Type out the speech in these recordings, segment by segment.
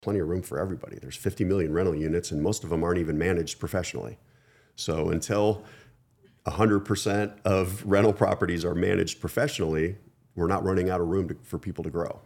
plenty of room for everybody. There's 50 million rental units, and most of them aren't even managed professionally. So until 100% of rental properties are managed professionally, we're not running out of room to, for people to grow.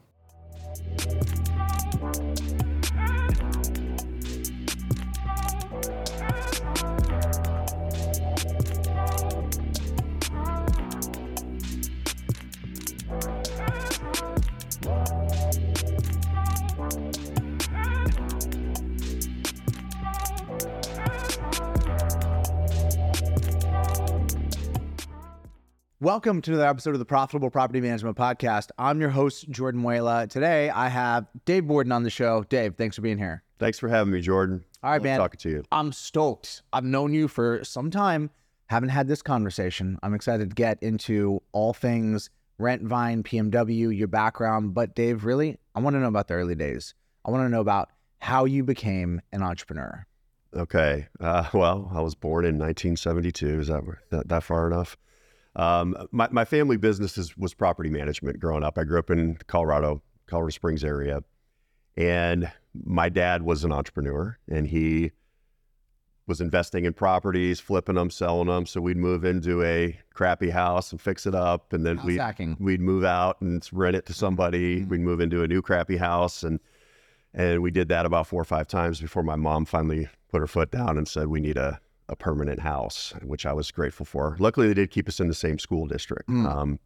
Welcome to another episode of the Profitable Property Management Podcast. I'm your host, Jordan Muela. Today, I have Dave Borden on the show. Dave, thanks for being here. Thanks for having me, Jordan. All right, Love man. Talking to you. I'm stoked. I've known you for some time, haven't had this conversation. I'm excited to get into all things Rentvine, PMW, your background. But, Dave, really, I want to know about the early days. I want to know about how you became an entrepreneur. Okay. Uh, well, I was born in 1972. Is that that, that far enough? Um, my, my family business is, was property management growing up. I grew up in Colorado, Colorado Springs area. And my dad was an entrepreneur and he was investing in properties, flipping them, selling them. So we'd move into a crappy house and fix it up. And then House we'd, hacking. we'd move out and rent it to somebody. Mhm. We'd move into a new crappy house. And, and we did that about four or five times before my mom finally put her foot down and said, we need a, a permanent house, which I was grateful for. Luckily, they did keep us in the same school district. Mm. Um,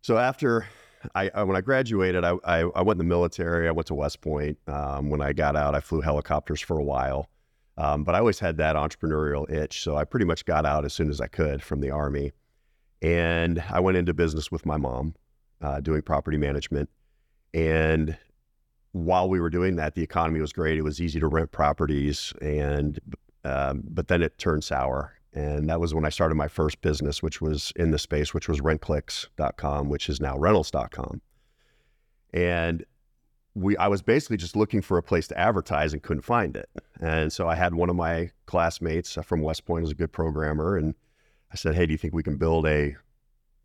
so after I, I when I graduated, I, I I went in the military. I went to West Point. Um, when I got out, I flew helicopters for a while, um, but I always had that entrepreneurial itch. So I pretty much got out as soon as I could from the army, and I went into business with my mom, uh, doing property management, and while we were doing that, the economy was great. It was easy to rent properties, and um, but then it turned sour. And that was when I started my first business, which was in the space, which was rentclicks.com, which is now rentals.com. And we I was basically just looking for a place to advertise and couldn't find it. And so I had one of my classmates from West Point who's a good programmer. And I said, Hey, do you think we can build a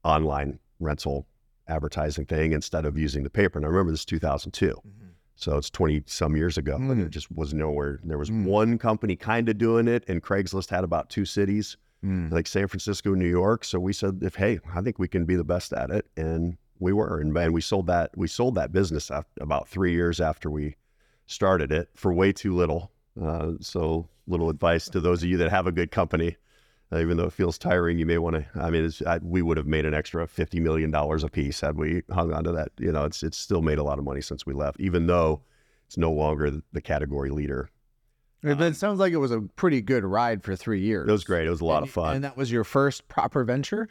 online rental advertising thing instead of using the paper? And I remember this is 2002. So it's 20 some years ago, and Mm. it just was nowhere. There was Mm. one company kind of doing it, and Craigslist had about two cities, Mm. like San Francisco, New York. So we said, if hey, I think we can be the best at it, and we were. And man, we sold that. We sold that business about three years after we started it for way too little. Uh, so little advice to those of you that have a good company. Uh, even though it feels tiring, you may want to. I mean, it's, I, we would have made an extra fifty million dollars a piece had we hung on to that. You know, it's it's still made a lot of money since we left, even though it's no longer the- category leader. But it sounds like it was a pretty good ride for three years. It was great. It was a lot And- of fun. And that was your first proper venture?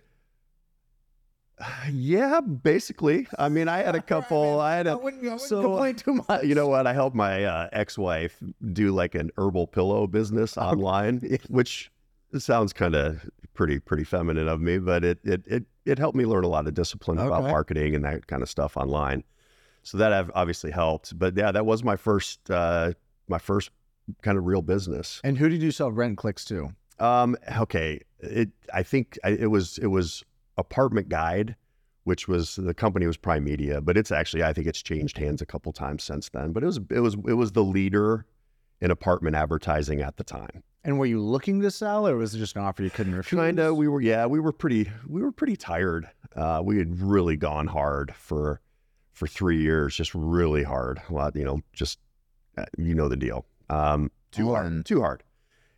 yeah, basically. I mean, I had a couple. I had a. wouldn't, I wouldn't so, complain too much. You know what? I helped my uh, ex-wife do like an herbal pillow business online, which sounds kind of pretty pretty feminine of me, but it it it it helped me learn a lot of discipline about marketing and that kind of stuff online. So that have obviously helped. But yeah, that was my first uh, my first kind of real business. And who did you sell RentClicks to? Um, okay, it I think I, it was it was Apartment Guide, which was the company was Prime Media, but it's actually I think it's changed hands a couple times since then. But it was it was it was the leader in apartment advertising at the time. And were you looking to sell, or was it just an offer you couldn't refuse? Kind of, we were yeah, we were pretty we were pretty tired. Uh, we had really gone hard for for three years, just really hard. A lot, you know, just uh, you know the deal. Um, too All hard, in. too hard,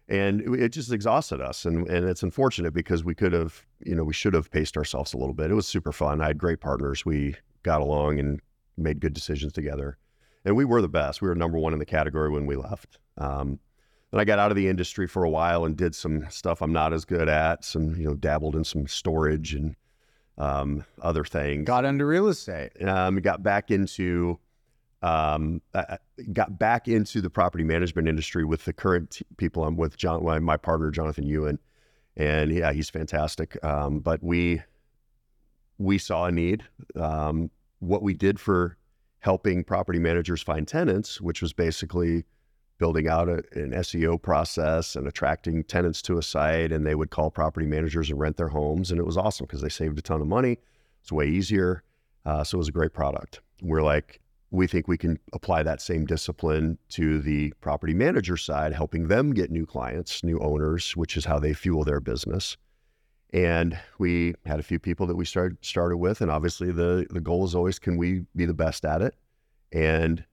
and it, it just exhausted us. And and it's unfortunate because we could have, you know, we should have paced ourselves a little bit. It was super fun. I had great partners. We got along and made good decisions together, and we were the best. We were number one in the category when we left. Um, then I got out of the industry for a while and did some stuff I'm not as good at. Some, you know, dabbled in some storage and um, other things. got into real estate. um, got back into um, I- got back into the property management industry with the current t- people I'm with. John, my, my partner Jonathan Ewan, and yeah, he's fantastic. Um, but we we saw a need. Um, what we did for helping property managers find tenants, which was basically building out a, an SEO process and attracting tenants to a site, and they would call property managers and rent their homes, and it was awesome because they saved a ton of money. It's way easier. Uh, so it was a great product. We're like, we think we can apply that same discipline to the property manager side, helping them get new clients, new owners, which is how they fuel their business. And we had a few people that we started started with, and obviously the the goal is always can we be the best at it? And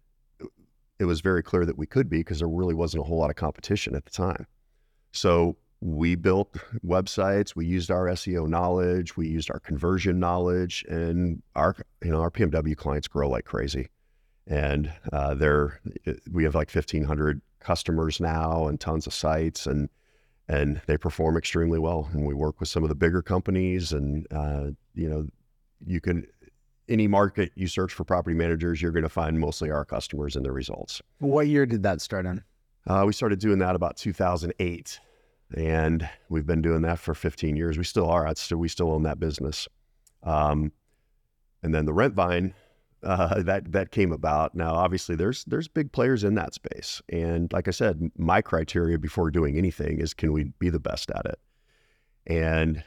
it was very clear that we could be because there really wasn't a whole lot of competition at the time. So we built websites, we used our SEO knowledge, we used our conversion knowledge, and our you know our PMW clients grow like crazy. And uh, they're we have like fifteen hundred customers now and tons of sites and and they perform extremely well. And we work with some of the bigger companies, and uh, you know, you can any market you search for property managers, you're going to find mostly our customers in the results. What year did that start in? Uh, we started doing that about 2008, and we've been doing that for 15 years. We still are. Still, we still own that business. Um, and then the Rentvine uh, that that came about. Now, obviously, there's there's big players in that space, and like I said, my criteria before doing anything is can we be the best at it? And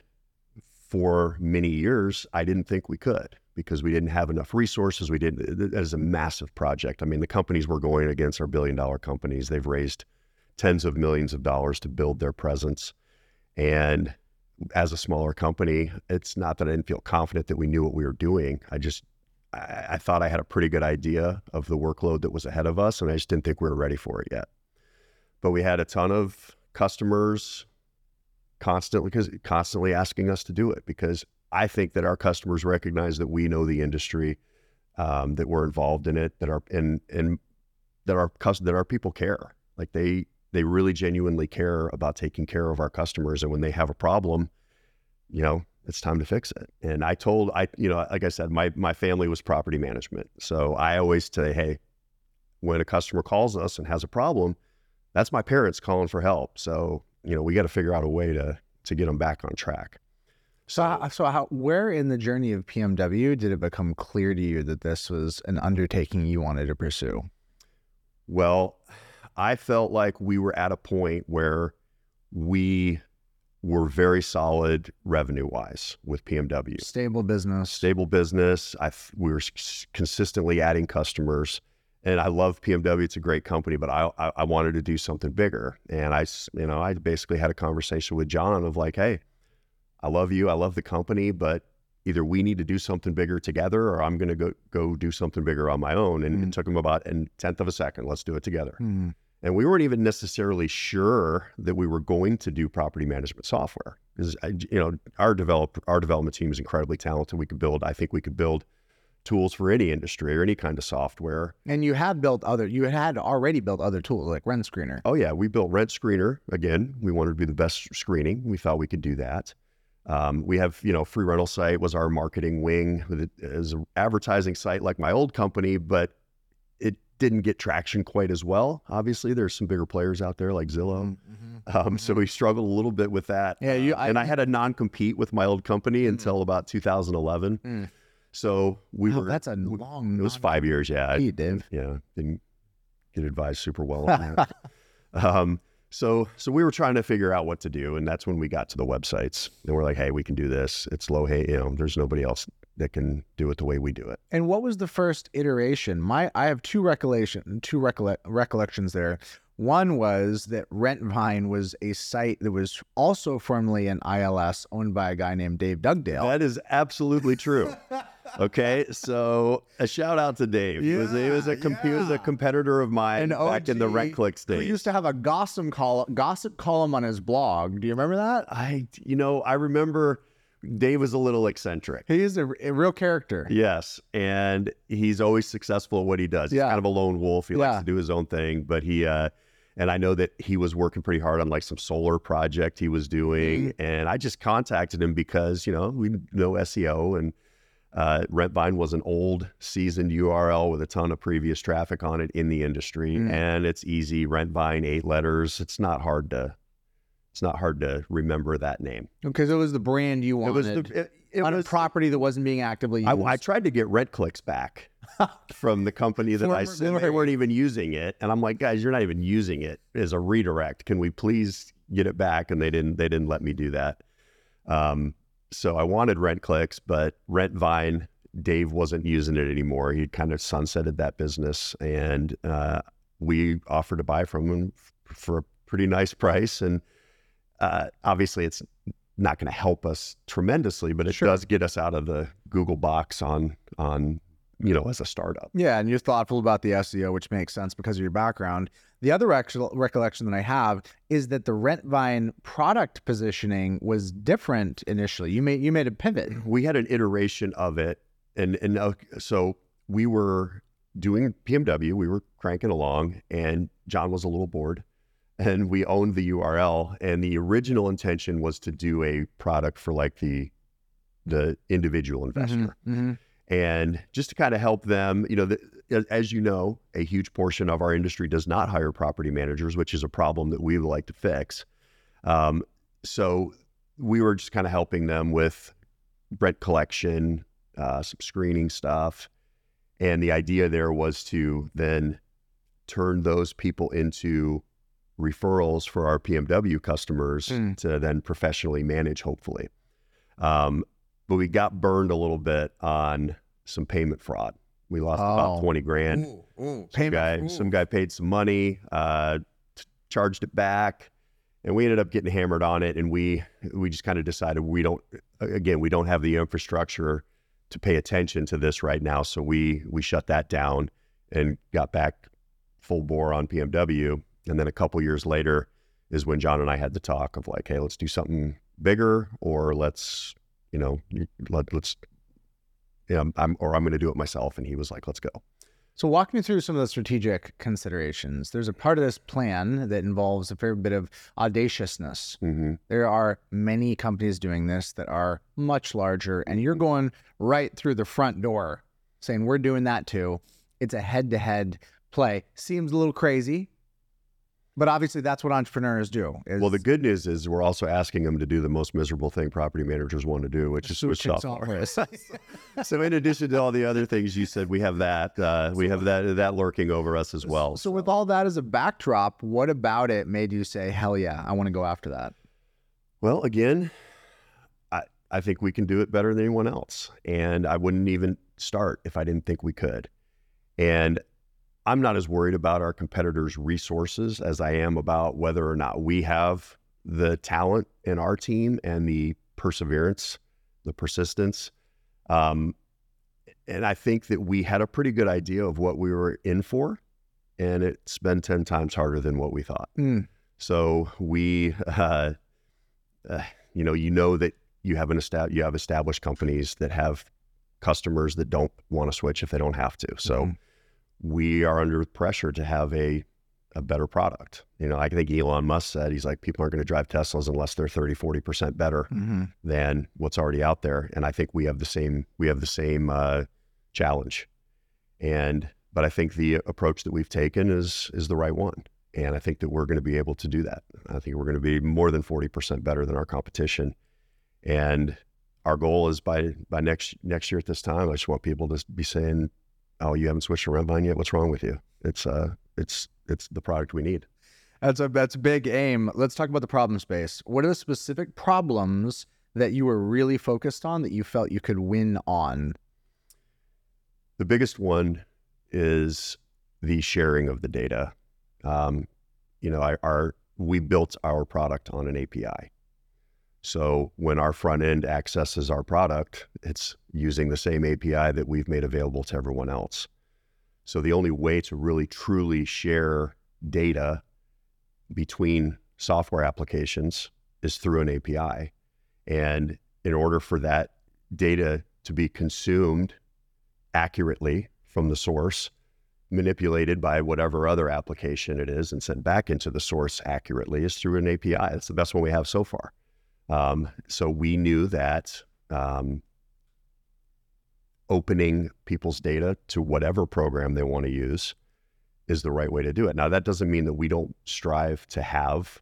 for many years, I didn't think we could because we didn't have enough resources. We didn't. It is a massive project. I mean, the companies we're going against are billion dollar companies. They've raised tens of millions of dollars to build their presence, and as a smaller company, it's not that I didn't feel confident that we knew what we were doing. I just I, I thought I had a pretty good idea of the workload that was ahead of us, and I just didn't think we were ready for it yet. But we had a ton of customers constantly because constantly asking us to do it because I think that our customers recognize that we know the industry, um, that we're involved in it, that our and and that our that our people care. Like they they really genuinely care about taking care of our customers, and when they have a problem, you know, it's time to fix it. And I told I, you know, like I said, my my family was property management, so I always say, hey, when a customer calls us and has a problem, that's my parents calling for help. So you know, we got to figure out a way to to get them back on track. So, so how, where in the journey of PMW did it become clear to you that this was an undertaking you wanted to pursue? Well, I felt like we were at a point where we were very solid revenue wise with PMW. Stable business. Stable business. I we were consistently adding customers, and I love PMW. It's a great company, but I, I I wanted to do something bigger, and I you know I basically had a conversation with John of like, hey, I love you, I love the company, but either we need to do something bigger together, or I'm going to go go do something bigger on my own. And mm. it took him about a tenth of a second. Let's do it together. Mm. And we weren't even necessarily sure that we were going to do property management software because you know our develop our development team is incredibly talented. We could build. I think we could build tools for any industry or any kind of software. And you have built other. You had already built other tools like Rent Screener. Oh yeah, we built Rent Screener. Again, we wanted to be the best screening. We thought we could do that. Um, we have, you know, free rental site was our marketing wing. It is an advertising site like my old company, but it didn't get traction quite as well. Obviously, there's some bigger players out there like Zillow. Mm-hmm. Um, so mm-hmm. we struggled a little bit with that. Yeah, you, I, and I had a non compete with my old company mm until about 2011. Mm. So we wow, were. That's a long. It was five years. Yeah, you did. Yeah, didn't get advised super well on that. um, so so we were trying to figure out what to do, and that's when we got to the websites. And we're like, hey, we can do this. It's low hey, you know, there's nobody else that can do it the way we do it. And what was the first iteration? My I have two recollection two recolle- recollections there. One was that Rentvine was a site that was also formerly an ILS owned by a guy named Dave Dugdale. That is absolutely true. okay, so a shout out to Dave. Yeah, he was, he was a com- yeah. he was a competitor of mine An back in the RentClick days. He used to have a gossip column, gossip column on his blog. Do you remember that? I, you know, I remember Dave is a little eccentric. He is a, a, real character. Yes. And he's always successful at what he does. He's yeah. kind of a lone wolf. He yeah. likes to do his own thing. But he, uh, and I know that he was working pretty hard on like some solar project he was doing. Mm-hmm. And I just contacted him because, you know, we know SEO and uh, Rentvine was an old seasoned URL with a ton of previous traffic on it in the industry. Mm-hmm. And it's easy. Rentvine, eight letters. It's not hard to it's not hard to remember that name because it was the brand you wanted. It was the, it, it on was, a property that wasn't being actively used. I, I tried to get red RentClicks back from the company that I said they weren't even using it, and I'm like, guys, you're not even using it as a redirect. Can we please get it back? And they didn't. They didn't let me do that. Um, so I wanted RentClicks, but Rentvine Dave wasn't using it anymore. He kind of sunsetted that business, and uh, we offered to buy from him for a pretty nice price. And uh, obviously, it's not going to help us tremendously, but it Sure. does get us out of the Google box on on you know as a startup. Yeah, and you're thoughtful about the SEO, which makes sense because of your background. The other rec- recollection that I have is that the Rentvine product positioning was different initially. You made you made a pivot. we had an iteration of it and and uh, so we were doing PMW we were cranking along and John was a little bored and we owned the URL and the original intention was to do a product for like the the individual investor Mhm. and just to kind of help them you know the, as- you know a huge portion of our industry does not hire property managers which is a problem that we would like to fix um, so we were just kind of helping them with rent collection uh, some screening stuff and the idea there was to then turn those people into referrals for our pmw customers Mm. to then professionally manage hopefully um, but we got burned a little bit on some payment fraud. We lost Oh. about 20 grand. Some guy, ooh. some guy paid some money, uh, t- charged it back, and we ended up getting hammered on it. And we we just kind of decided we don't. Again, we don't have the infrastructure to pay attention to this right now, so we we shut that down and got back full bore on PMW. And then a couple years later is when John and I had the talk of like, hey, let's do something bigger, or let's you know let, let's yeah, I'm, I'm or I'm going to do it myself. And he was like, let's go. So walk me through some of the strategic considerations. There's a part of this plan that involves a fair bit of audaciousness. hmm There are many companies doing this that are much larger, and you're going right through the front door saying, We're doing that too. It's a head to head play. Seems a little crazy, but obviously that's what entrepreneurs do. is Well, the good news is we're also asking them to do the most miserable thing property managers want to do, which is switch software. so, in addition to all the other things you said, we have that. Uh, we have that that lurking over us as well. So, with all that as a backdrop, what about it made you say, Hell yeah, I want to go after that? Well, again, I, I think we can do it better than anyone else. And I wouldn't even start if I didn't think we could. And I'm not as worried about our competitors' resources as I am about whether or not we have the talent in our team and the perseverance, the persistence. Um, and I think that we had a pretty good idea of what we were in for. And it's been 10 times harder than what we thought. Mm. So we, uh, uh, you know, you know that you have an estab- you have established companies that have customers that don't want to switch if they don't have to. So Mhm. We are under pressure to have a a better product. You know, I think Elon Musk said he's like people aren't going to drive Teslas unless they're 30, 40% better Mhm. than what's already out there. And I think we have the same we have the same uh, challenge. And but I think the approach that we've taken is is the right one. And I think that we're going to be able to do that. I think we're going to be more than 40% better than our competition. And our goal is by by next next year at this time, I just want people to be saying, "Oh, you haven't switched to Rentvine yet? What's wrong with you?" It's uh, it's it's the product we need. That's a that's a big aim. Let's talk about the problem space. What are the specific problems that you were really focused on that you felt you could win on? The biggest one is the sharing of the data. Um, you know, our, our we built our product on an API. So when our front end accesses our product, it's using the same API that we've made available to everyone else. So the only way to really truly share data between software applications is through an API. And in order for that data to be consumed accurately from the source, manipulated by whatever other application it is, and sent back into the source accurately is through an API. That's the best one we have so far. Um, so we knew that um, opening people's data to whatever program they want to use is the right way to do it. Now, that doesn't mean that we don't strive to have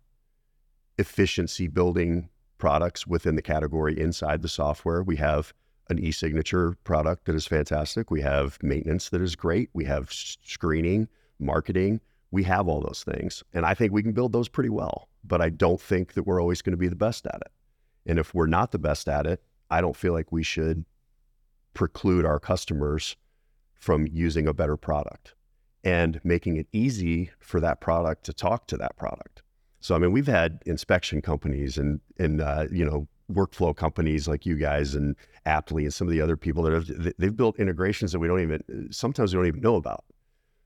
efficiency building products within the category inside the software. We have an e-signature product that is fantastic. We have maintenance that is great. We have screening, marketing. We have all those things. And I think we can build those pretty well, but I don't think that we're always going to be the best at it. And if we're not the best at it, I don't feel like we should preclude our customers from using a better product and making it easy for that product to talk to that product. So I mean, we've had inspection companies and and uh, you know workflow companies like you guys and Aptly and some of the other people that have they've built integrations that we don't even sometimes we don't even know about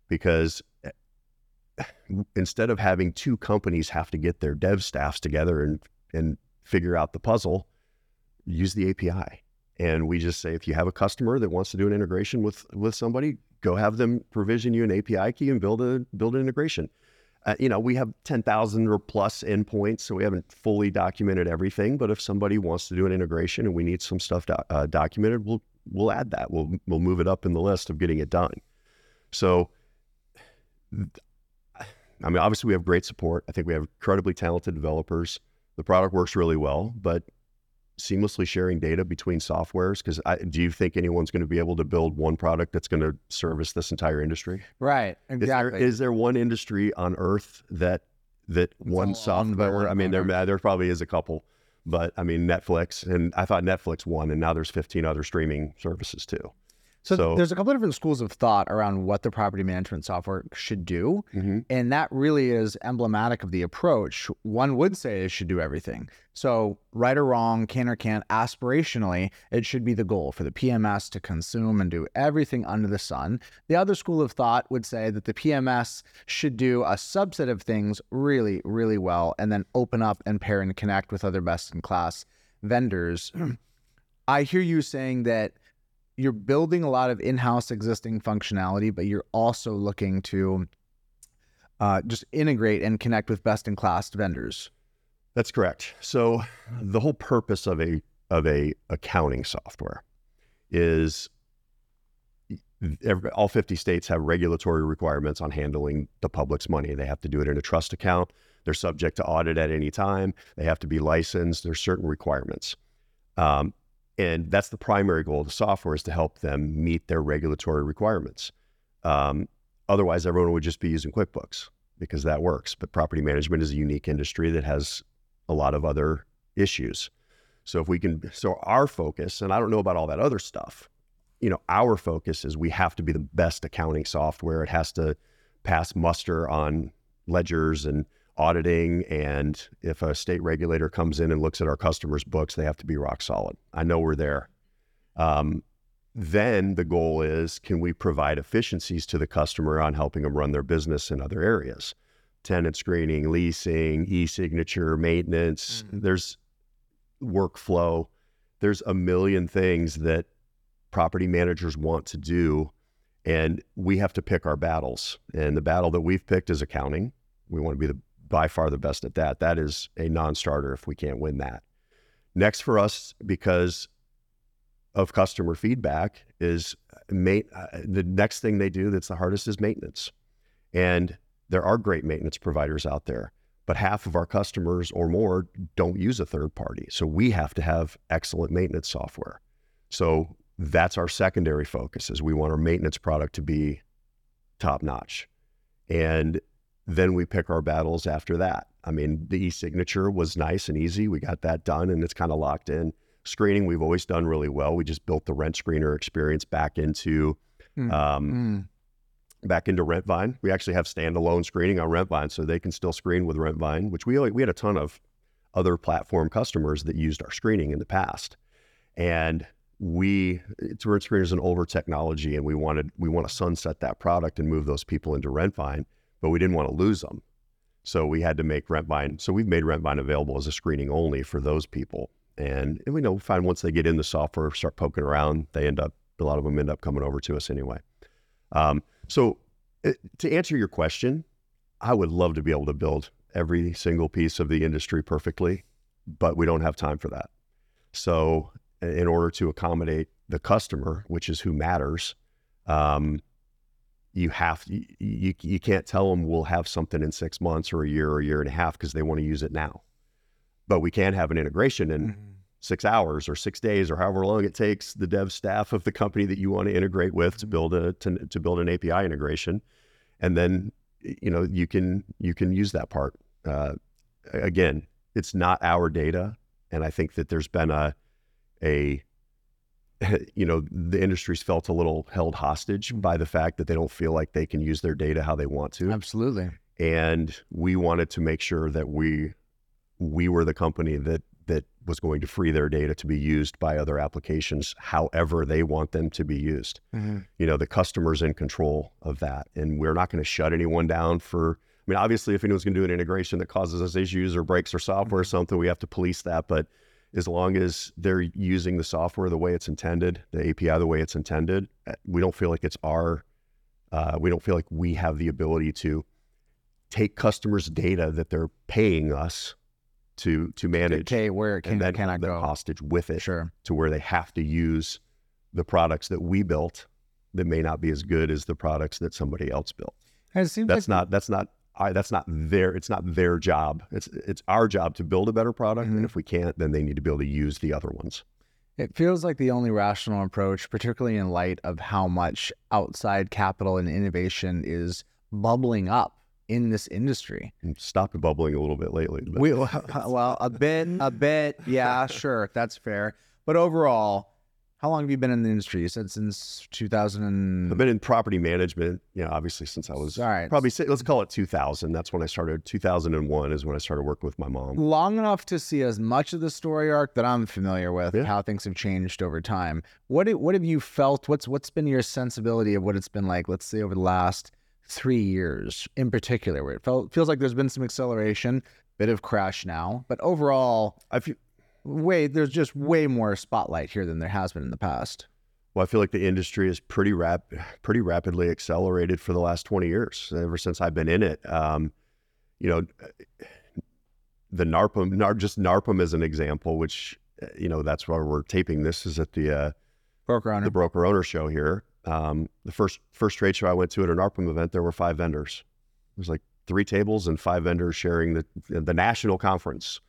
because eh, instead of having two companies have to get their dev staffs together and and figure out the puzzle, use the API. And we just say if you have a customer that wants to do an integration with with somebody, go have them provision you an API key and build a build an integration. Uh, you know, we have 10,000 or plus endpoints, so we haven't fully documented everything. But if somebody wants to do an integration and we need some stuff do- uh, documented, we'll we'll add that. We'll we'll move it up in the list of getting it done. So, I mean, obviously we have great support. I think we have incredibly talented developers. The product works really well, but seamlessly sharing data between softwares? Because do you think anyone's going to be able to build one product that's going to service this entire industry? Right. Exactly. Is there, is there one industry on Earth that that it's one software? I mean, there there probably is a couple, but I mean Netflix, and I thought Netflix won, and now there's 15 other streaming services too. So, so, there's a couple of different schools of thought around what the property management software should do. Mm-hmm. And that really is emblematic of the approach. One would say it should do everything. So, right or wrong, can or can't, aspirationally, it should be the goal for the PMS to consume and do everything under the sun. The other school of thought would say that the PMS should do a subset of things really, really well and then open up and pair and connect with other best in class vendors. I hear you saying that you're building a lot of in-house existing functionality, but you're also looking to uh, just integrate and connect with best-in-class vendors. That's correct. So the whole purpose of a of a accounting software is every, all 50 states have regulatory requirements on handling the public's money. They have to do it in a trust account. They're subject to audit at any time. They have to be licensed. There's certain requirements. Um, and that's the primary goal of the software is to help them meet their regulatory requirements. Um, otherwise, everyone would just be using QuickBooks because that works. But property management is a unique industry that has a lot of other issues. So if we can, so our focus, and I don't know about all that other stuff, you know, our focus is we have to be the best accounting software. It has to pass muster on ledgers and auditing and if a state regulator comes in and looks at our customers books they have to be rock solid. I know we're there. Um, then the goal is can we provide efficiencies to the customer on helping them run their business in other areas? Tenant screening leasing e-signature maintenance. Mm-hmm. there's workflow. There's a million things that property managers want to do and we have to pick our battles. And the battle that we've picked is accounting. We want to be the by far the best at that. That is a non-starter if we can't win that. Next for us, because of customer feedback, is ma- uh, the next thing they do that's the hardest is maintenance. And there are great maintenance providers out there, but half of our customers or more don't use a third party. So we have to have excellent maintenance software. So that's our secondary focus is we want our maintenance product to be top notch. And then we pick our battles after that. I mean, the e-signature was nice and easy. We got that done and it's kind of locked in. Screening, we've always done really well. We just built the rent screener experience back into mm. Um, mm. back into Rentvine. We actually have standalone screening on Rentvine, so they can still screen with Rentvine, which we we had a ton of other platform customers that used our screening in the past. And we it's rent screener is an older technology and we wanted we want to sunset that product and move those people into Rentvine but we didn't want to lose them. So we had to make Rentvine. So we've made Rentvine available as a screening only for those people. And, we know find once they get in the software, start poking around, they end up a lot of them end up coming over to us anyway. Um, so it, uh, to answer your question, I would love to be able to build every single piece of the industry perfectly, but we don't have time for that. So in order to accommodate the customer, which is who matters, um, you have you, you, you can't tell them we'll have something in six months or a year or a year and a half because they want to use it now. But we can have an integration in mm-hmm. six hours or six days or however long it takes the dev staff of the company that you want to integrate with to mm-hmm. build a to, to build an API integration, and then you know you can you can use that part. Uh, again, it's not our data, and I think that there's been a a you know, the industry's felt a little held hostage by the fact that they don't feel like they can use their data how they want to. Absolutely. And we wanted to make sure that we we were the company that that was going to free their data to be used by other applications however they want them to be used. Mm-hmm. You know, the customer's in control of that. And we're not going to shut anyone down for I mean, obviously if anyone's going to do an integration that causes us issues or breaks our software or something, we have to police that. But as long as they're using the software the way it's intended, the API the way it's intended, uh, we don't feel like it's our, uh, we don't feel like we have the ability to take customers' data that they're paying us to to manage Okay, where it can and then cannot hold them go. hostage with it Sure. to where they have to use the products that we built that may not be as good as the products that somebody else built. It seems That's like not that's not I, that's not their it's not their job. It's it's our job to build a better product, Mhm. and if we can't, then they need to be able to use the other ones. It feels like the only rational approach, particularly in light of how much outside capital and innovation is bubbling up in this industry. Stopped bubbling a little bit lately. We, well, a bit, a bit, yeah, sure, that's fair. But overall, how long have you been in the industry? You said since 2000. And... I've been in property management, you know, obviously since I was All right. probably say, let's call it 2000. That's when I started. 2001 is when I started working with my mom. long enough to see as much of the story arc that I'm familiar with, Yeah. how things have changed over time. What what have you felt? What's what's been your sensibility of what it's been like? Let's say over the last three years, in particular, where it felt feels like there's been some acceleration, bit of crash now, but overall, I feel way there's just way more spotlight here than there has been in the past. well, I feel like the industry is pretty rap pretty rapidly accelerated for the last 20 years. Ever since I've been in it, um, you know, the NARPM, NAR, just NARPM as an example, which you know that's why we're taping this is at the uh, Broker owner. the broker owner show here. Um, the first first trade show I went to at an ARPM event, there were five vendors. It was like three tables and five vendors sharing the the national conference.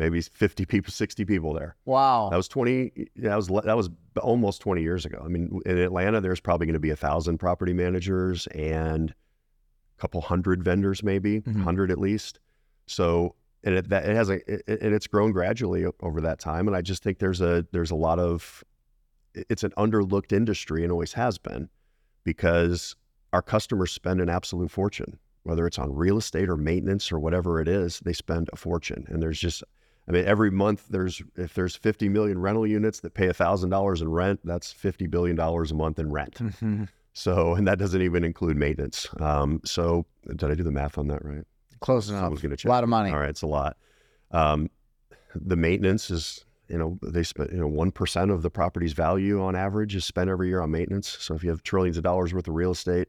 Maybe fifty people, sixty people there. Wow. That was twenty. That was that was almost twenty years ago. I mean, in Atlanta, there's probably going to be a thousand property managers and a couple hundred vendors, maybe Mhm. hundred at least. So, and it, that it has a it, and it's grown gradually over that time. And I just think there's a there's a lot of it's an underlooked industry and always has been because our customers spend an absolute fortune, whether it's on real estate or maintenance or whatever it is. They spend a fortune, and there's just I mean, every month there's if there's 50 million rental units that pay thousand dollars in rent, that's 50 billion dollars a month in rent. Mhm. So, and that doesn't even include maintenance. Um, so, did I do the math on that right? Close enough. Someone's going to check. A lot of money. All right, it's a lot. Um, the maintenance is, you know, they spend, you know, one percent of the property's value on average is spent every year on maintenance. So, if you have trillions of dollars worth of real estate,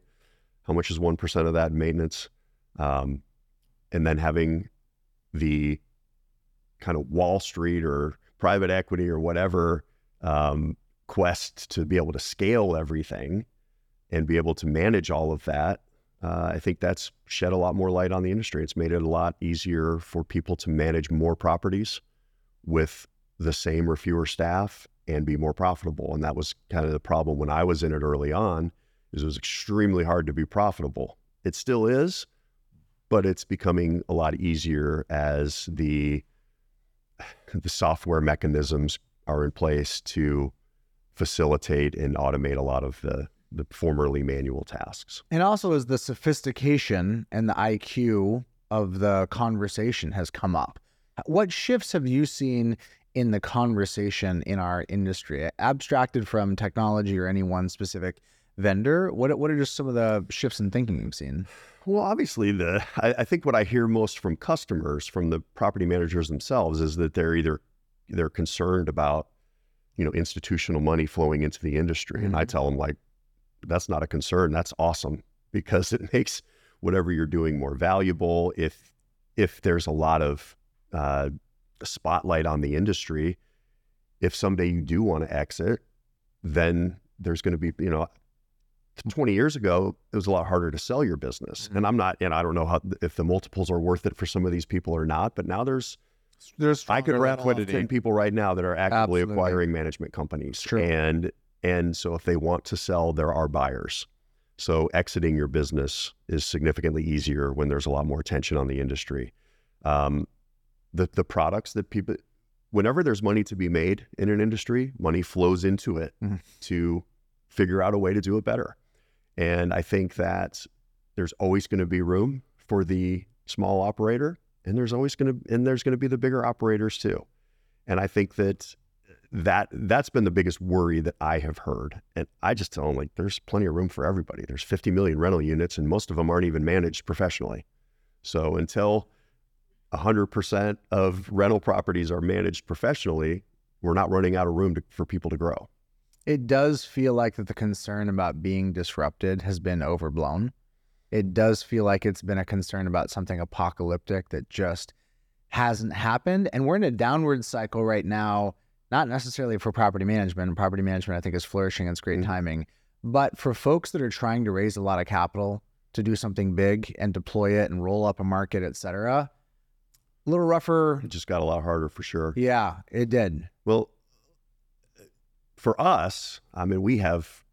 how much is one percent of that in maintenance? Um, and then having the kind of Wall Street or private equity or whatever um, quest to be able to scale everything and be able to manage all of that. Uh, I think that's shed a lot more light on the industry. It's made it a lot easier for people to manage more properties with the same or fewer staff and be more profitable. And that was kind of the problem when I was in it early on. Is it was extremely hard to be profitable. It still is, but it's becoming a lot easier as the the software mechanisms are in place to facilitate and automate a lot of the the formerly manual tasks. And also, as the sophistication and the IQ of the conversation has come up, what shifts have you seen in the conversation in our industry, abstracted from technology or any one specific vendor? What what are just some of the shifts in thinking you've seen? Well, obviously, the I, I think what I hear most from customers, from the property managers themselves, is that they're either they're concerned about you know institutional money flowing into the industry, and I Mhm. tell them like that's not a concern. That's awesome because it makes whatever you're doing more valuable. If if there's a lot of uh, spotlight on the industry, if someday you do want to exit, then there's going to be you know 20 years ago, it was a lot harder to sell your business. Mhm. And I'm not, and I don't know how, if the multiples are worth it for some of these people or not, but now there's, There's I could rattle off 10 people right now that are actively Absolutely. acquiring management companies. True. And, and so if they want to sell, there are buyers. So exiting your business is significantly easier when there's a lot more attention on the industry. Um, the, the products that people, whenever there's money to be made in an industry, money flows into it Mhm. to figure out a way to do it better. And I think that there's always going to be room for the small operator, and there's always going to and there's going to be the bigger operators too. And I think that uh, that that's been the biggest worry that I have heard. And I just tell them like there's plenty of room for everybody. There's 50 million rental units, and most of them aren't even managed professionally. So until 100% of rental properties are managed professionally, we're not running out of room to, for people to grow. It does feel like that the concern about being disrupted has been overblown. It does feel like it's been a concern about something apocalyptic that just hasn't happened. And we're in a downward cycle right now, not necessarily for property management. Property management, I think, is flourishing. It's great Mhm. timing. But for folks that are trying to raise a lot of capital to do something big and deploy it and roll up a market, et cetera, a little rougher. It just got a lot harder for sure. Yeah, it did. Well, for us, I mean, we have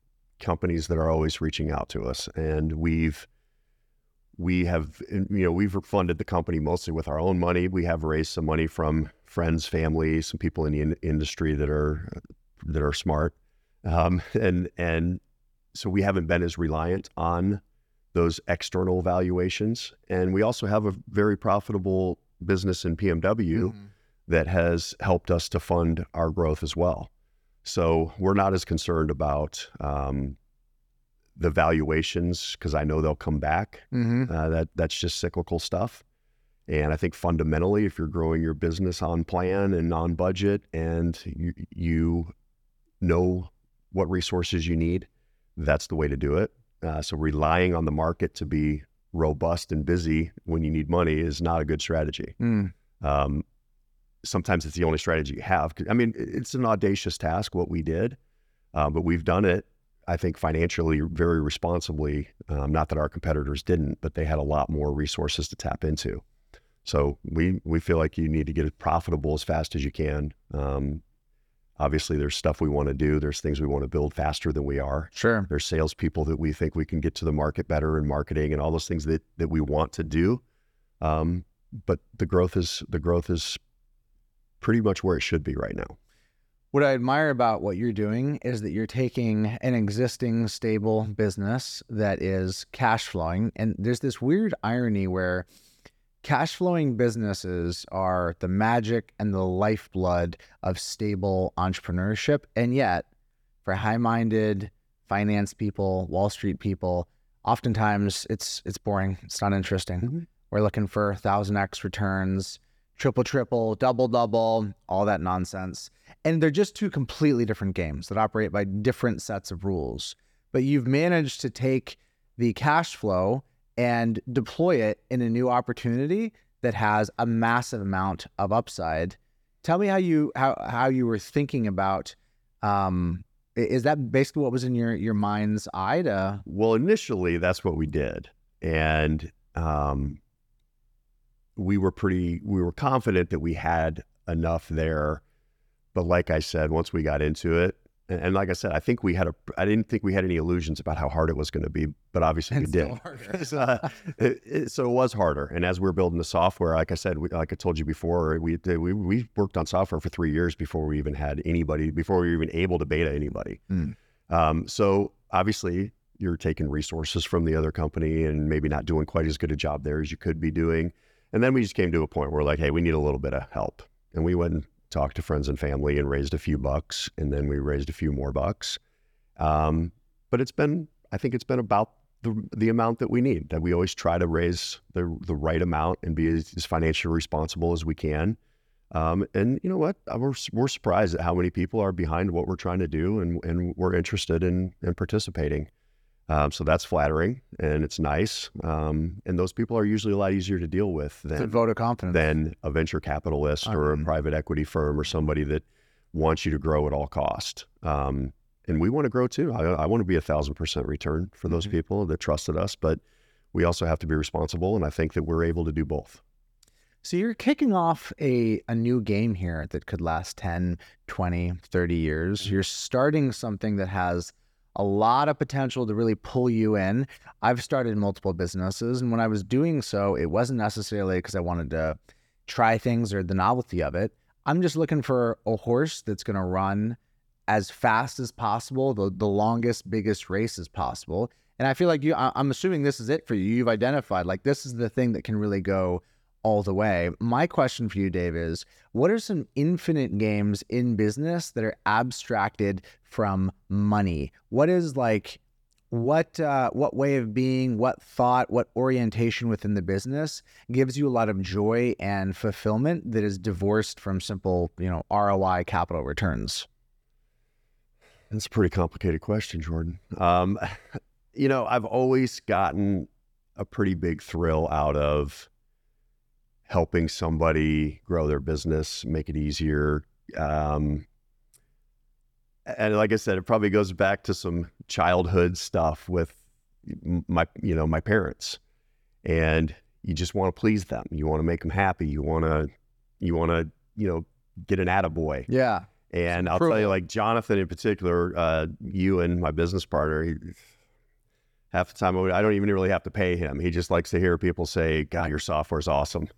companies that are always reaching out to us, and we've we have you know we've funded the company mostly with our own money. We have raised some money from friends, family, some people in the in- industry that are that are smart, um, and and so we haven't been as reliant on those external valuations. And we also have a very profitable business in PMW Mhm. that has helped us to fund our growth as well. So we're not as concerned about um, the valuations because I know they'll come back. Mhm. Uh, that that's just cyclical stuff. And I think fundamentally, if you're growing your business on plan and on budget, and you you know what resources you need, that's the way to do it. Uh, so relying on the market to be robust and busy when you need money is not a good strategy Mm. um, sometimes it's the only strategy you have. I mean, it's an audacious task what we did, uh, but we've done it. I think financially very responsibly. Um, not that our competitors didn't, but they had a lot more resources to tap into. So we we feel like you need to get it profitable as fast as you can. Um, obviously, there's stuff we want to do. There's things we want to build faster than we are. Sure. There's salespeople that we think we can get to the market better and marketing and all those things that that we want to do. Um, but the growth is the growth is pretty much where it should be right now. What I admire about what you're doing is that you're taking an existing stable business that is cash flowing. And there's this weird irony where cash flowing businesses are the magic and the lifeblood of stable entrepreneurship. And yet, for high minded finance people, Wall Street people, oftentimes it's it's boring. It's not interesting. Mhm. We're looking for thousand X returns, triple triple, double double, all that nonsense. And they're just two completely different games that operate by different sets of rules. But you've managed to take the cash flow and deploy it in a new opportunity that has a massive amount of upside. Tell me how you how how you were thinking about um is that basically what was in your your mind's eye to Well, initially that's what we did, and um, we were pretty we were confident that we had enough there. But like I said, once we got into it, and, and like I said, I think we had a I didn't think we had any illusions about how hard it was going to be, but obviously we It's did. so, uh, it, it- so it was harder. And as we are building the software, like I said, we, like I told you before, we, we we worked on software for three years before we even had anybody, before we were even able to beta anybody. Mm. Um, so obviously, you're taking resources from the other company and maybe not doing quite as good a job there as you could be doing. And then we just came to a point where like, hey, we need a little bit of help, and we went and talked to friends and family and raised a few bucks, and then we raised a few more bucks. Um, but it's been, I think it's been about the the amount that we need. That we always try to raise the the right amount and be as, as financially responsible as we can. Um, and you know what? Uh, We're we're surprised at how many people are behind what we're trying to do, and and we're interested in in participating. Um, so that's flattering and it's nice. Um, and those people are usually a lot easier to deal with it's than vote of confidence? than a venture capitalist or a private equity firm or somebody that wants you to grow at all cost. Um, and we want to grow too. I, I want to be a thousand percent return for those Mhm. people that trusted us, but we also have to be responsible. And I think that we're able to do both. So you're kicking off a, a new game here that could last 10, 20, 30 years. Mhm. You're starting something that has a lot of potential to really pull you in. I've started multiple businesses, and when I was doing so, it wasn't necessarily because I wanted to try things or the novelty of it. I'm just looking for a horse that's going to run as fast as possible, the the longest, biggest race as possible. And I feel like you, I, I'm assuming this is it for you. You've identified like this is the thing that can really go all the way. My question for you, Dave, is what are some infinite games in business that are abstracted from money? What is like what uh, what way of being, what thought, what orientation within the business gives you a lot of joy and fulfillment that is divorced from simple, you know, ROI capital returns? That's a pretty complicated question, Jordan. Um, you know, I've always gotten a pretty big thrill out of helping somebody grow their business, make it easier. Um, and like I said, it probably goes back to some childhood stuff with my, you know, my parents. And you just want to please them. You want to make them happy. You want to, you want to, you know, get an attaboy. Yeah. And I'll tell you, like Jonathan in particular, uh, you and my business partner, he, half the time I don't even really have to pay him. He just likes to hear people say, "God, your software is awesome."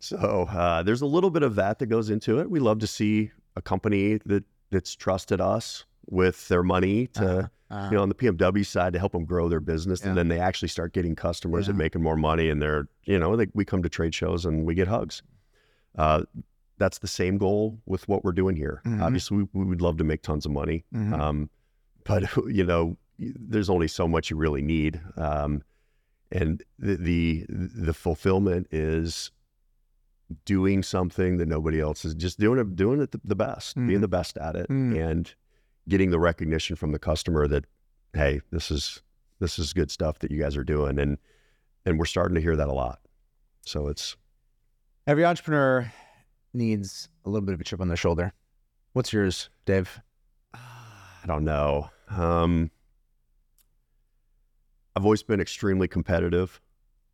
So uh, there's a little bit of that that goes into it. We love to see a company that that's trusted us with their money to, uh-huh. Uh-huh. you know, on the PMW side to help them grow their business, yeah. and then they actually start getting customers yeah. and making more money, and they're, you know, they, we come to trade shows and we get hugs. Uh, that's the same goal with what we're doing here. Mm-hmm. Obviously, we, we, would love to make tons of money, mm-hmm. um, but you know, there's only so much you really need, um, and the, the the fulfillment is doing something that nobody else is just doing it doing it the, best, mm. being the best at it, mm. and getting the recognition from the customer that hey, this is this is good stuff that you guys are doing, and and we're starting to hear that a lot. So it's every entrepreneur needs a little bit of a chip on their shoulder. What's yours, Dave? I don't know. Um, I've always been extremely competitive,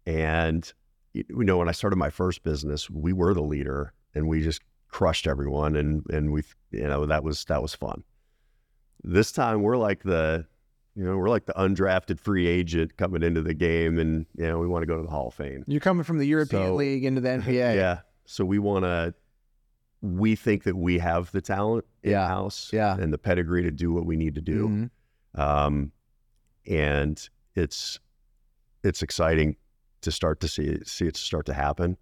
and you know, when I started my first business, we were the leader, and we just crushed everyone, and and we, you know, that was that was fun. This time, we're like the, you know, we're like the undrafted free agent coming into the game, and you know, we want to go to the Hall of Fame. You're coming from the European so, League into the NBA. Yeah, so we want to we think that we have the talent in yeah. house yeah. and the pedigree to do what we need to do. Mm-hmm. Um, and it's it's exciting to start to see see it start to happen.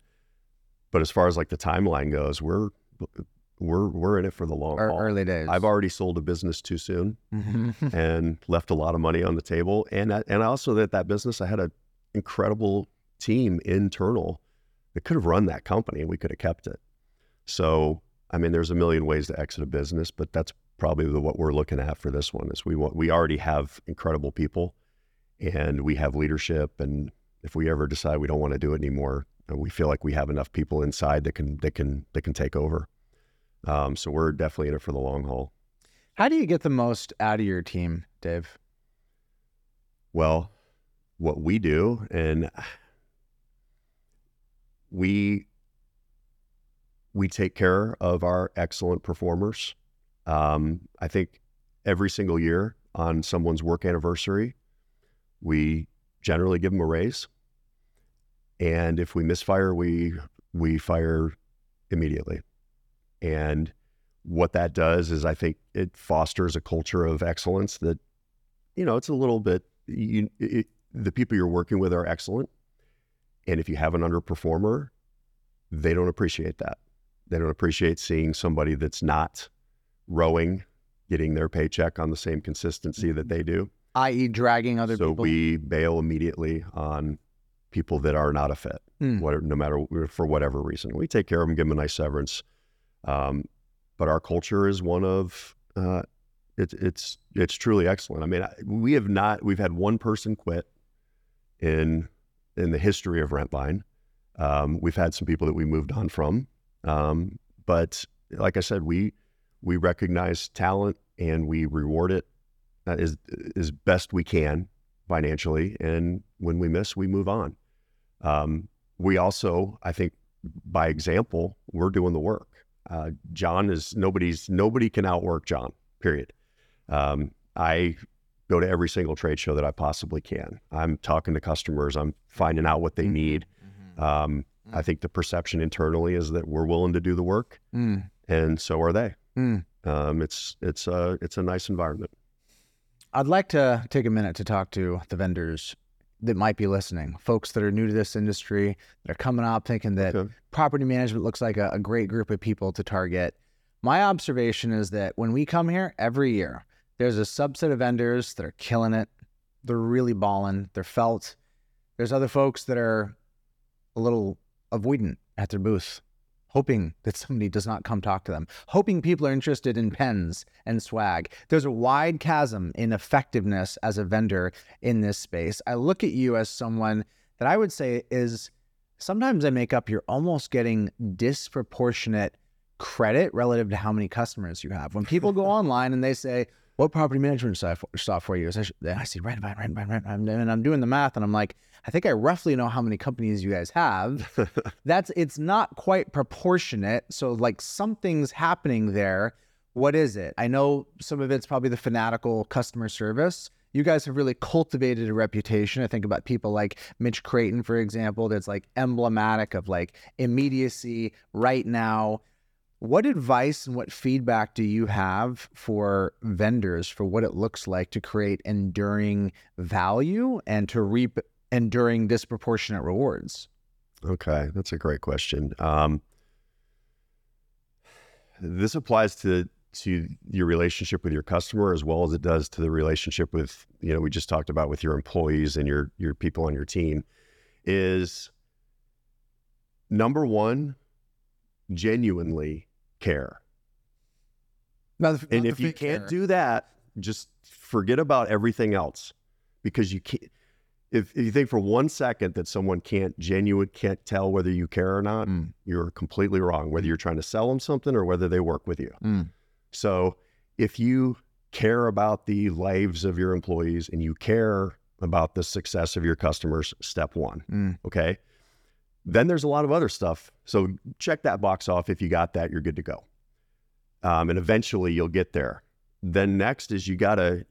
But as far as like the timeline goes, we're we're we're in it for the long haul. Early days. I've already sold a business too soon mm-hmm. and left a lot of money on the table. And and also that that business, I had an incredible team internal that could have run that company and we could have kept it. So, I mean, there's a million ways to exit a business, but that's probably the, what we're looking at for this one is we want, we already have incredible people and we have leadership. And if we ever decide we don't want to do it anymore, uh, we feel like we have enough people inside that can, that can, that can take over. Um, so we're definitely in it for the long haul. How do you get the most out of your team, Dave? Well, what we do, and we we take care of our excellent performers. Um, I think every single year on someone's work anniversary, we generally give them a raise. And if we misfire, we we fire immediately. And what that does is, I think it fosters a culture of excellence that, you know, it's a little bit. You, it, the people you're working with are excellent, and if you have an underperformer, they don't appreciate that. They don't appreciate seeing somebody that's not rowing, getting their paycheck on the same consistency that mm-hmm. they do. I.e., dragging other so people. So we bail immediately on people that are not a fit, mm. whatever, no matter for whatever reason. We take care of them, give them a nice severance. Um, but our culture is one of uh, it's it's it's truly excellent. I mean, we have not we've had one person quit in in the history of Rentvine. Um, we've had some people that we moved on from, um, but like I said, we we recognize talent and we reward it uh, as as best we can financially. And when we miss, we move on. Um, we also, I think, by example, we're doing the work. Uh, John is nobody's nobody can outwork John. Period. Um, I go to every single trade show that I possibly can. I'm talking to customers. I'm finding out what they mm-hmm. need. Um, I think the perception internally is that we're willing to do the work, mm. and so are they. Mm. Um, it's it's a it's a nice environment. I'd like to take a minute to talk to the vendors that might be listening, folks that are new to this industry, that are coming up thinking that Okay. property management looks like a, a great group of people to target. My observation is that when we come here every year, there's a subset of vendors that are killing it. They're really balling. They're felt. There's other folks that are a little avoidant at their booth, hoping that somebody does not come talk to them, hoping people are interested in pens and swag. There's a wide chasm in effectiveness as a vendor in this space. I look at you as someone that I would say is sometimes I make up you're almost getting disproportionate credit relative to how many customers you have. When people go online and they say, what property management software you use? I, I see rent, rent, rent, and I'm doing the math, and I'm like, I think I roughly know how many companies you guys have. That's it's not quite proportionate. So like something's happening there. What is it? I know some of it's probably the fanatical customer service. You guys have really cultivated a reputation. I think about people like Mitch Creighton, for example, that's like emblematic of like immediacy right now. What advice and what feedback do you have for vendors for what it looks like to create enduring value and to reap enduring disproportionate rewards? Okay, that's a great question. Um, this applies to to your relationship with your customer as well as it does to the relationship with you know we just talked about with your employees and your your people on your team. Is number one, genuinely care. and if you can't do that, just forget about everything else because you can't. If, if you think for one second that someone can't genuine can't tell whether you care or not, Mm. you're completely wrong. Whether you're trying to sell them something or whether they work with you. Mm. So if you care about the lives of your employees and you care about the success of your customers, step one. Mm. Okay. Then there's a lot of other stuff. So check that box off. If you got that, you're good to go. Um, and eventually you'll get there. Then next is you gotta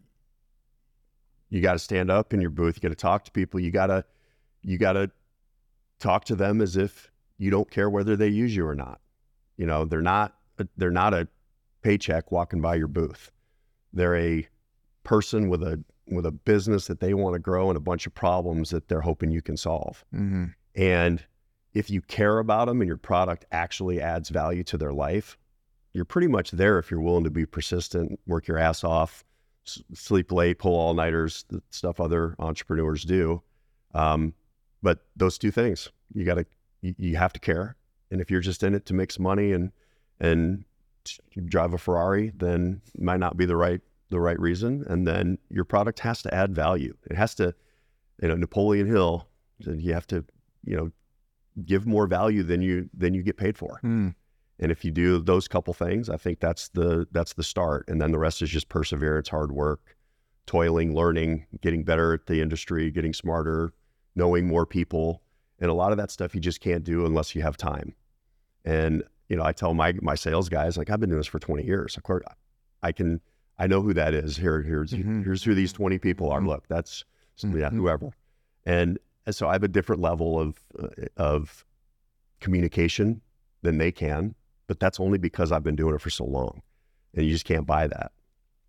you gotta stand up in your booth. You gotta talk to people. You gotta you gotta talk to them as if you don't care whether they use you or not. You know, they're not they're not a paycheck walking by your booth. They're a person with a with a business that they want to grow and a bunch of problems that they're hoping you can solve. hmm And if you care about them and your product actually adds value to their life, you're pretty much there if you're willing to be persistent, work your ass off, s- sleep late, pull all nighters, the stuff other entrepreneurs do. Um, but those two things, you got to, you, you have to care. And if you're just in it to make some money and, and drive a Ferrari, then might not be the right, the right reason. And then your product has to add value. It has to, you know, Napoleon Hill, you have to, you know, give more value than you than you get paid for. Mm. And if you do those couple things, I think that's the that's the start. And then the rest is just perseverance, hard work, toiling, learning, getting better at the industry, getting smarter, knowing more people. And a lot of that stuff you just can't do unless you have time. And you know, I tell my my sales guys like I've been doing this for 20 years. Of course, I can I know who that is. Here here's Mhm. here's who these 20 people are. Mhm. Look, that's yeah, Mhm. whoever. And and so I have a different level of uh, of communication than they can, but that's only because I've been doing it for so long, and you just can't buy that.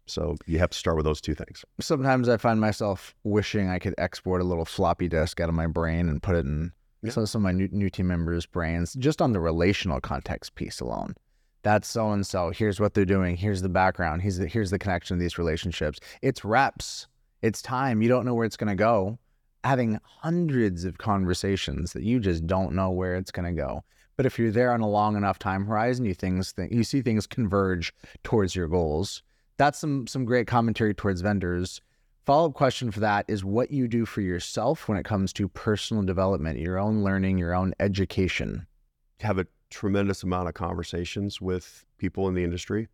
So you have to start with those two things. Sometimes I find myself wishing I could export a little floppy disk out of my brain and put it in Yeah. some, some of my new, new team members' brains, just on the relational context piece alone. That's so and so. Here's what they're doing. Here's the background. Here's the, here's the connection of these relationships. It's reps. It's time. You don't know where it's going to go. Having hundreds of conversations that you just don't know where it's going to go. But if you're there on a long enough time horizon, you things th- you see things converge towards your goals. That's some some great commentary towards vendors. Follow up question for that is what you do for yourself when it comes to personal development, your own learning, your own education. Have a tremendous amount of conversations with people in the industry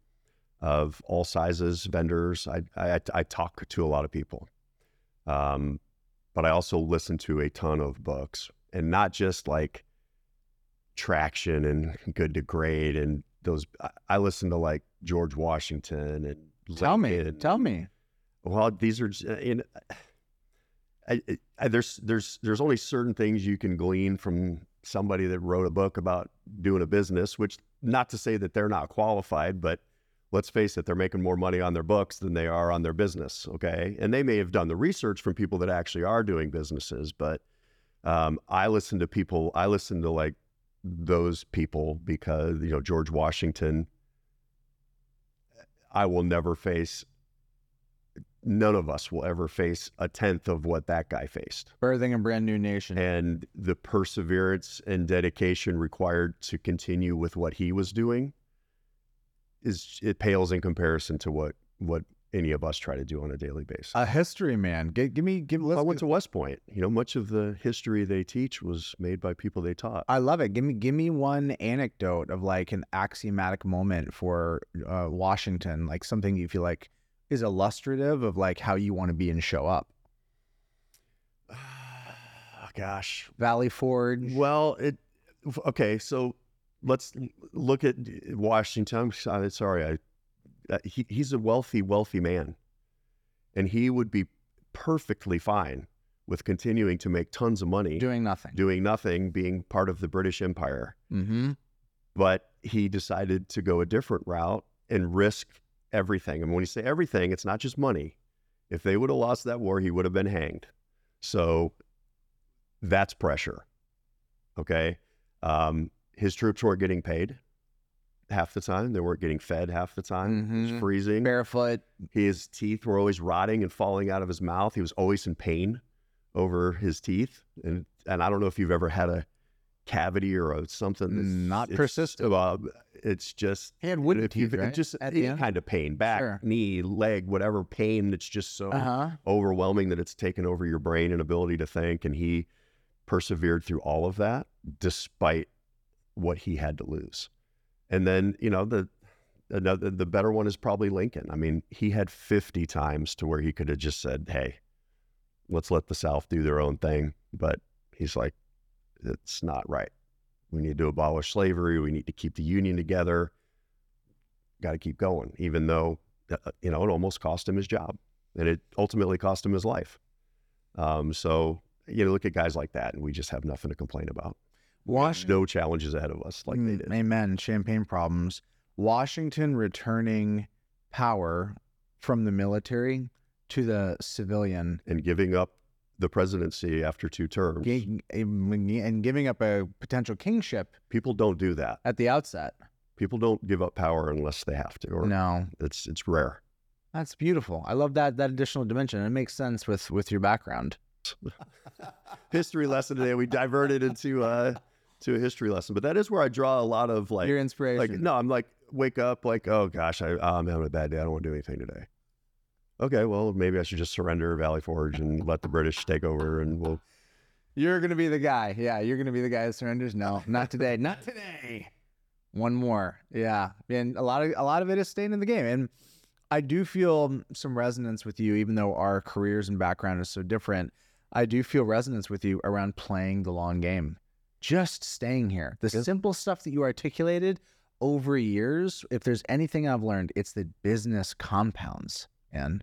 of all sizes, vendors. I I, I talk to a lot of people, um, but I also listen to a ton of books, and not just like traction and good to great and those. I, listen to like George Washington and Tell me, tell me. Well, these are uh, in. I, I, there's there's there's only certain things you can glean from somebody that wrote a book about doing a business, which not to say that they're not qualified, but let's face it, they're making more money on their books than they are on their business. Okay. And they may have done the research from people that actually are doing businesses, but um, I listen to people, I listen to like those people because, you know, George Washington, I will never face, none of us will ever face a tenth of what that guy faced. Birthing a brand new nation. And the perseverance and dedication required to continue with what he was doing is it pales in comparison to what what any of us try to do on a daily basis. a history man. Give, give me, give. Let's I went to West Point. You know, much of the history they teach was made by people they taught. I love it. Give me give me one anecdote of like an axiomatic moment for uh, Washington, like something you feel like is illustrative of like how you want to be and show up. Gosh. Valley Forge. Well, it okay. So let's look at Washington. I'm sorry, I uh, he, he's a wealthy, wealthy man, and he would be perfectly fine with continuing to make tons of money doing nothing. doing nothing, being part of the British Empire. mm-hmm. But he decided to go a different route and risk everything. And when you say everything, it's not just money. If they would have lost that war, he would have been hanged. So that's pressure. Okay. Um, his troops weren't getting paid half the time. They weren't getting fed half the time. It Mhm. was freezing. Barefoot. His teeth were always rotting and falling out of his mouth. He was always in pain over his teeth. And and I don't know if you've ever had a cavity or a something that's Not it's- persistent. it's just He had wooden if teeth, right? just At any kind of pain, back, Sure. knee, leg, whatever pain that's just so Uh huh. overwhelming that it's taken over your brain and ability to think. And he persevered through all of that despite what he had to lose. And then, you know, the another the better one is probably Lincoln. I mean, he had 50 times to where he could have just said, Hey, let's let the South do their own thing. But he's like, it's not right. We need to abolish slavery. We need to keep the Union together. Got to keep going, even though, uh, you know, it almost cost him his job and it ultimately cost him his life. Um, so, you know, look at guys like that, and we just have nothing to complain about. Washington. No challenges ahead of us like they Mm, did. Amen. Champagne problems. Washington returning power from the military to the civilian And giving up the presidency after two terms, gi- and giving up a potential kingship people don't do that. at the outset. People don't give up power unless they have to, or No, it's it's rare. that's beautiful. I love that that additional dimension. It makes sense with with your background. history lesson today. We diverted into uh to a history lesson, but that is where I draw a lot of like your inspiration. like no, I'm like wake up like oh gosh, I oh, I'm having a bad day. I don't want to do anything today. Okay, well maybe I should just surrender Valley Forge and let the British take over, and we'll You're gonna be the guy. Yeah, you're gonna be the guy that surrenders. No, not today. not today. One more. Yeah, and a lot of a lot of it is staying in the game. And I do feel some resonance with you, even though our careers and background is so different. I do feel resonance with you around playing the long game, just staying here. The Yeah. simple stuff that you articulated over years. If there's anything I've learned, it's that business compounds. And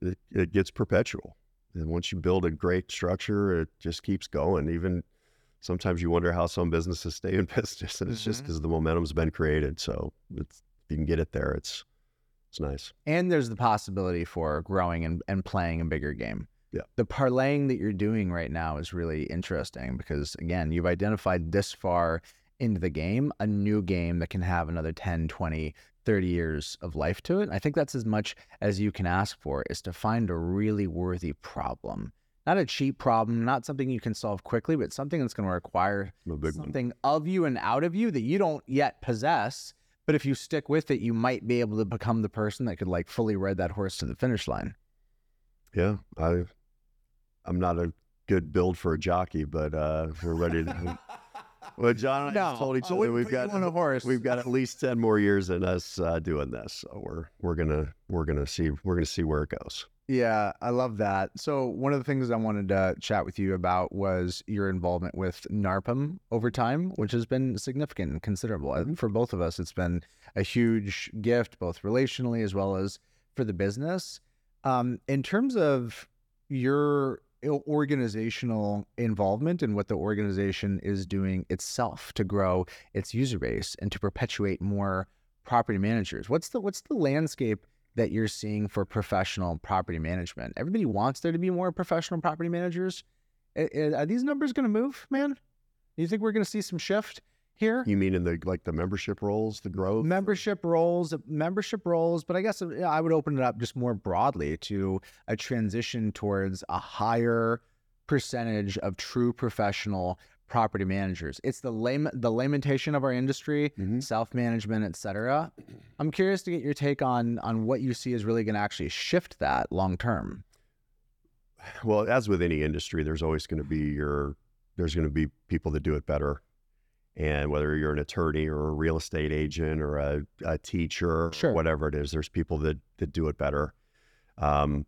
it, it gets perpetual. And once you build a great structure, it just keeps going. Even sometimes you wonder how some businesses stay in business, and it's just Mhm. because the momentum's been created. So it's, if you can get it there, it's it's nice. and there's the possibility for growing and, and playing a bigger game. Yeah. The parlaying that you're doing right now is really interesting because again, you've identified this far into the game, a new game that can have another 10, 20, 30 years of life to it. I think that's as much as you can ask for is to find a really worthy problem. Not a cheap problem, not something you can solve quickly, but something that's going to require big one. something of you and out of you that you don't yet possess. But if you stick with it, you might be able to become the person that could like fully ride that horse to the finish line. Yeah, I I'm not a good build for a jockey, but uh, we're ready to. well, John and I just told each other wouldn't we've you got on a horse. we've got at least ten more years in us uh, doing this, so we're we're gonna we're gonna see we're gonna see where it goes. Yeah, I love that. So one of the things I wanted to chat with you about was your involvement with NARPM over time, which has been significant and considerable. I think for both of us. It's been a huge gift, both relationally as well as for the business. Um, in terms of your organizational involvement in what the organization is doing itself to grow its user base and to perpetuate more property managers. What's the what's the landscape that you're seeing for professional property management? Everybody wants there to be more professional property managers. Are these numbers going to move, man? Do you think we're going to see some shift here? You mean in the like the membership roles, the growth? Membership roles, membership roles, but I guess uh, I would open it up just more broadly to a transition towards a higher percentage of true professional property managers. It's the lame the lamentation of our industry, mm-hmm. self-management, etc. I'm curious to get your take on on what you see is really going to actually shift that long term. Well, as with any industry, there's always going to be your there's going to be people that do it better. And whether you're an attorney or a real estate agent or a, a teacher, sure. whatever it is, there's people that that do it better. Um,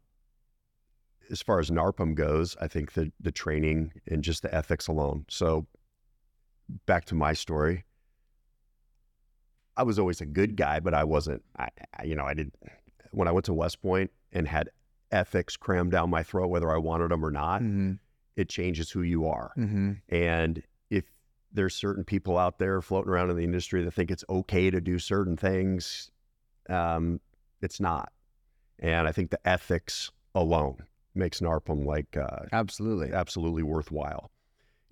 as far as NARPM goes, I think that the training and just the ethics alone. So back to my story. I was always a good guy, but I wasn't, I, I, you know, I did, when I went to West Point and had ethics crammed down my throat, whether I wanted them or not, mm-hmm. it changes who you are. Mm-hmm. And there's certain people out there floating around in the industry that think it's okay to do certain things, um, it's not. And I think the ethics alone makes NARPM like uh, absolutely absolutely worthwhile.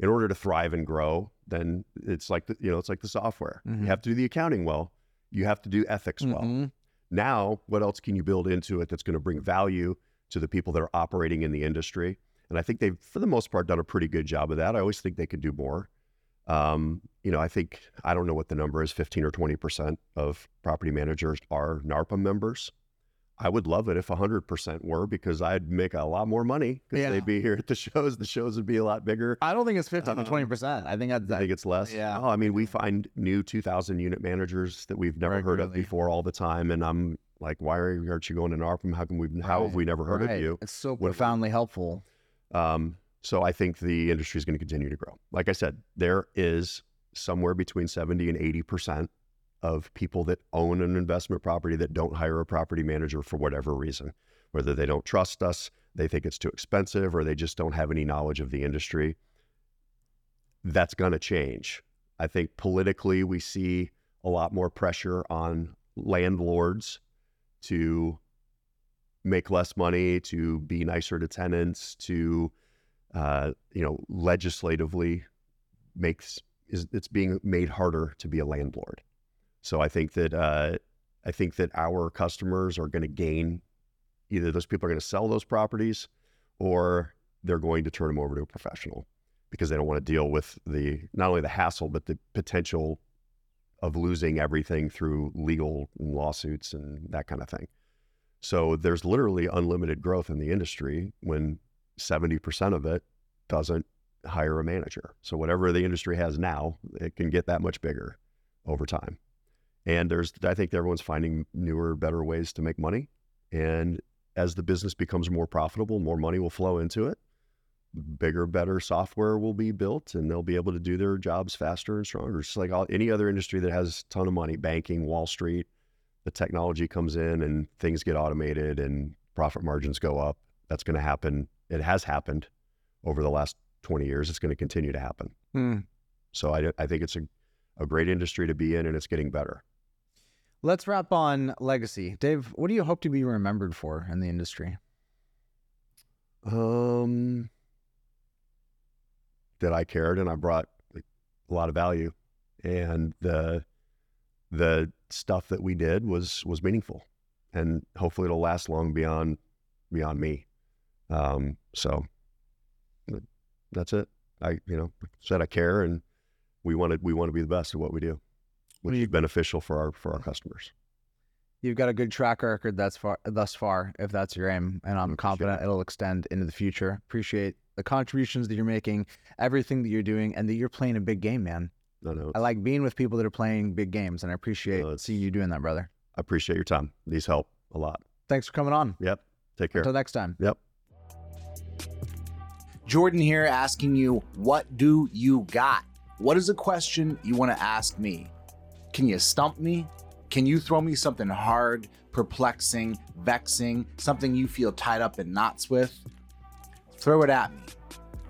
In order to thrive and grow, then it's like the, you know it's like the software. Mm-hmm. You have to do the accounting well. You have to do ethics mm-hmm. well. Now, what else can you build into it that's going to bring value to the people that are operating in the industry? And I think they've, for the most part, done a pretty good job of that. I always think they could do more. Um, you know, I think I don't know what the number is, 15 or 20 percent of property managers are NARPM members. I would love it if 100% were because I'd make a lot more money because yeah. they'd be here at the shows. The shows would be a lot bigger. I don't think it's 15 to 20%. I think that's, I think it's less. Yeah. Oh, I mean, we find new 2,000 unit managers that we've never heard of before all the time. And I'm like, why are you, aren't you going to NARPM? How can we, right. how have we never heard right. of you? It's so profoundly helpful. Um, so I think the industry is going to continue to grow. Like I said, there is somewhere between 70 and 80% of people that own an investment property that don't hire a property manager for whatever reason, whether they don't trust us, they think it's too expensive, or they just don't have any knowledge of the industry. That's going to change. I think politically, we see a lot more pressure on landlords to make less money, to be nicer to tenants, to uh, you know, legislatively makes is it's being made harder to be a landlord. So I think that uh, I think that our customers are going to gain either those people are going to sell those properties or they're going to turn them over to a professional because they don't want to deal with the not only the hassle but the potential of losing everything through legal lawsuits and that kind of thing. So there's literally unlimited growth in the industry when 70% of it doesn't hire a manager. So whatever the industry has now, it can get that much bigger over time. And there's, I think everyone's finding newer, better ways to make money. And as the business becomes more profitable, more money will flow into it. Bigger, better software will be built, and they'll be able to do their jobs faster and stronger. It's like all, any other industry that has a ton of money, banking, Wall Street. The technology comes in, and things get automated, and profit margins go up. That's going to happen. It has happened over the last 20 years. It's going to continue to happen. Mm. So I, I think it's a, a great industry to be in, and it's getting better. Let's wrap on legacy. Dave, what do you hope to be remembered for in the industry? Um, that I cared and I brought a lot of value, and the the stuff that we did was was meaningful, and hopefully it'll last long beyond beyond me. Um, so that's it. I you know said I care, and we wanted we want to be the best at what we do which is beneficial for our for our customers. You've got a good track record that's far thus far, if that's your aim, and I'm confident it'll extend into the future. Appreciate the contributions that you're making, everything that you're doing, and that you're playing a big game, man. No, no. I like being with people that are playing big games, and I appreciate no, seeing you doing that, brother. I appreciate your time. These help a lot. Thanks for coming on. Yep. Take care. Until next time. Yep. Jordan here asking you, what do you got? What is a question you want to ask me? Can you stump me? Can you throw me something hard, perplexing, vexing, something you feel tied up in knots with? throw it at me.